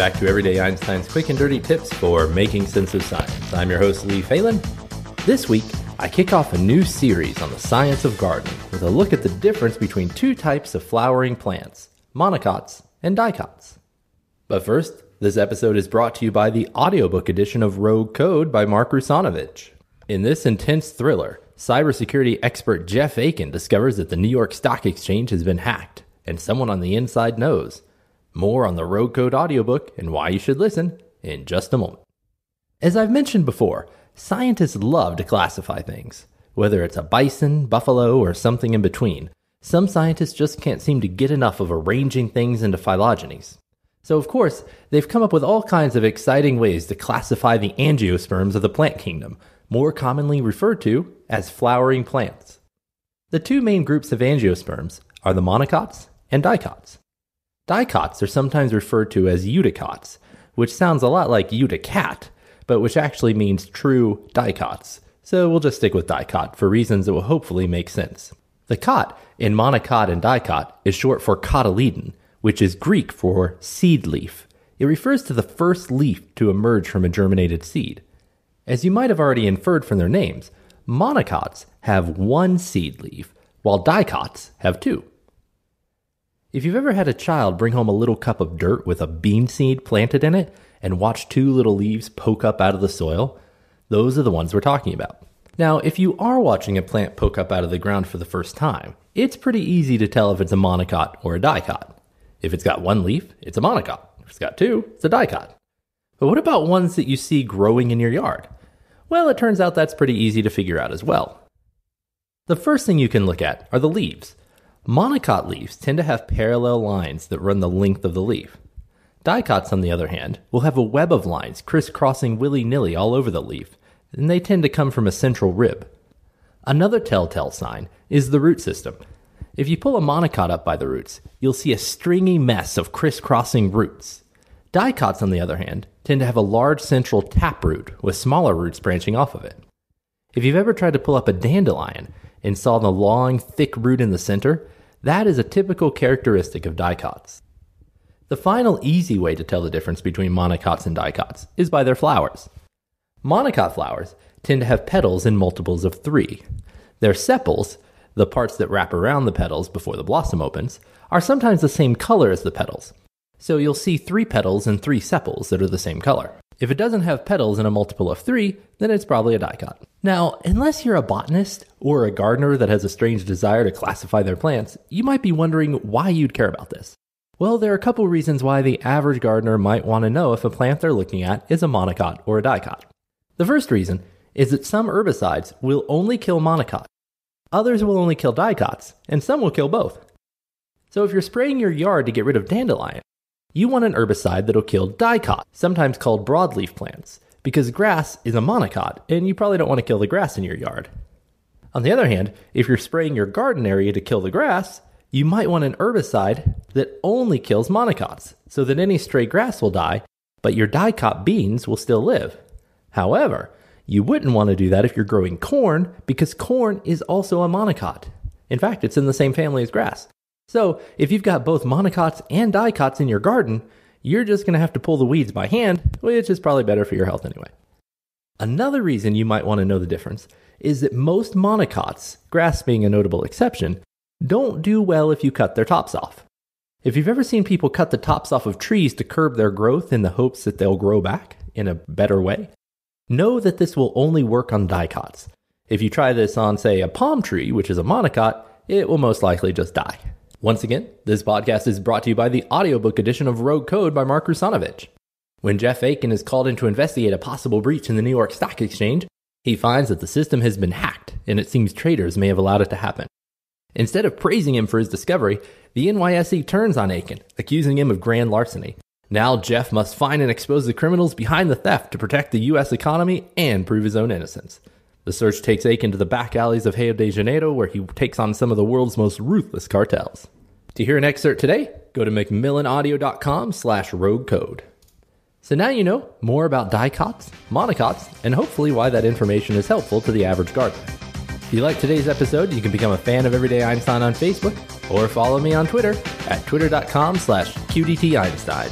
Back to Everyday Einstein's quick and dirty tips for making sense of science. I'm your host, Lee Phelan. This week, I kick off a new series on the science of gardening with a look at the difference between two types of flowering plants monocots and dicots. But first, this episode is brought to you by the audiobook edition of Rogue Code by Mark Russinovich. In this intense thriller, cybersecurity expert Jeff Aiken discovers that the New York Stock Exchange has been hacked, and someone on the inside knows. More on the Rogue Code audiobook and why you should listen in just a moment. As I've mentioned before, scientists love to classify things. Whether it's a bison, buffalo, or something in between, some scientists just can't seem to get enough of arranging things into phylogenies. So, of course, they've come up with all kinds of exciting ways to classify the angiosperms of the plant kingdom, more commonly referred to as flowering plants. The two main groups of angiosperms are the monocots and dicots. Dicots are sometimes referred to as eudicots, which sounds a lot like eudicat, but which actually means true dicots. So we'll just stick with dicot for reasons that will hopefully make sense. The cot in monocot and dicot is short for cotyledon, which is Greek for seed leaf. It refers to the first leaf to emerge from a germinated seed. As you might have already inferred from their names, monocots have one seed leaf, while dicots have two. If you've ever had a child bring home a little cup of dirt with a bean seed planted in it and watch two little leaves poke up out of the soil, those are the ones we're talking about. Now, if you are watching a plant poke up out of the ground for the first time, it's pretty easy to tell if it's a monocot or a dicot. If it's got one leaf, it's a monocot. If it's got two, it's a dicot. But what about ones that you see growing in your yard? Well, it turns out that's pretty easy to figure out as well. The first thing you can look at are the leaves. Monocot leaves tend to have parallel lines that run the length of the leaf. Dicots, on the other hand, will have a web of lines crisscrossing willy nilly all over the leaf, and they tend to come from a central rib. Another telltale sign is the root system. If you pull a monocot up by the roots, you'll see a stringy mess of crisscrossing roots. Dicots, on the other hand, tend to have a large central taproot with smaller roots branching off of it. If you've ever tried to pull up a dandelion and saw the long, thick root in the center, that is a typical characteristic of dicots. The final easy way to tell the difference between monocots and dicots is by their flowers. Monocot flowers tend to have petals in multiples of three. Their sepals, the parts that wrap around the petals before the blossom opens, are sometimes the same color as the petals. So you'll see three petals and three sepals that are the same color. If it doesn't have petals in a multiple of three, then it's probably a dicot. Now, unless you're a botanist or a gardener that has a strange desire to classify their plants, you might be wondering why you'd care about this. Well, there are a couple reasons why the average gardener might want to know if a plant they're looking at is a monocot or a dicot. The first reason is that some herbicides will only kill monocot, others will only kill dicots, and some will kill both. So if you're spraying your yard to get rid of dandelion, you want an herbicide that'll kill dicot, sometimes called broadleaf plants, because grass is a monocot, and you probably don't want to kill the grass in your yard. On the other hand, if you're spraying your garden area to kill the grass, you might want an herbicide that only kills monocots, so that any stray grass will die, but your dicot beans will still live. However, you wouldn't want to do that if you're growing corn, because corn is also a monocot. In fact, it's in the same family as grass. So, if you've got both monocots and dicots in your garden, you're just going to have to pull the weeds by hand, which is probably better for your health anyway. Another reason you might want to know the difference is that most monocots, grass being a notable exception, don't do well if you cut their tops off. If you've ever seen people cut the tops off of trees to curb their growth in the hopes that they'll grow back in a better way, know that this will only work on dicots. If you try this on, say, a palm tree, which is a monocot, it will most likely just die. Once again, this podcast is brought to you by the audiobook edition of Rogue Code by Mark Russinovich. When Jeff Aiken is called in to investigate a possible breach in the New York Stock Exchange, He finds that the system has been hacked, and it seems traders may have allowed it to happen. Instead of praising him for his discovery, the NYSE turns on Aiken, accusing him of grand larceny. Now Jeff must find and expose the criminals behind the theft to protect the U.S. economy and prove his own innocence. The search takes Aiken to the back alleys of Rio de Janeiro, where he takes on some of the world's most ruthless cartels. To hear an excerpt today, go to macmillanaudio.com slash rogue code. So now you know more about dicots, monocots, and hopefully why that information is helpful to the average gardener. If you like today's episode, you can become a fan of Everyday Einstein on Facebook or follow me on Twitter at twitter.com slash qdteinstein.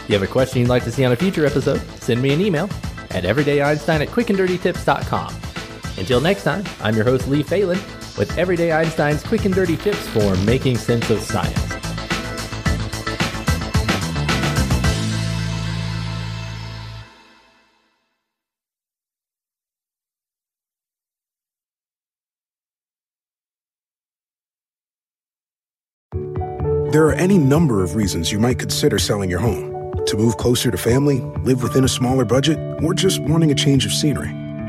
If you have a question you'd like to see on a future episode, send me an email at everydayeinstein at quickanddirtytips.com. Until next time, I'm your host Lee Phelan with Everyday Einstein's quick and dirty tips for making sense of science. There are any number of reasons you might consider selling your home. To move closer to family, live within a smaller budget, or just wanting a change of scenery.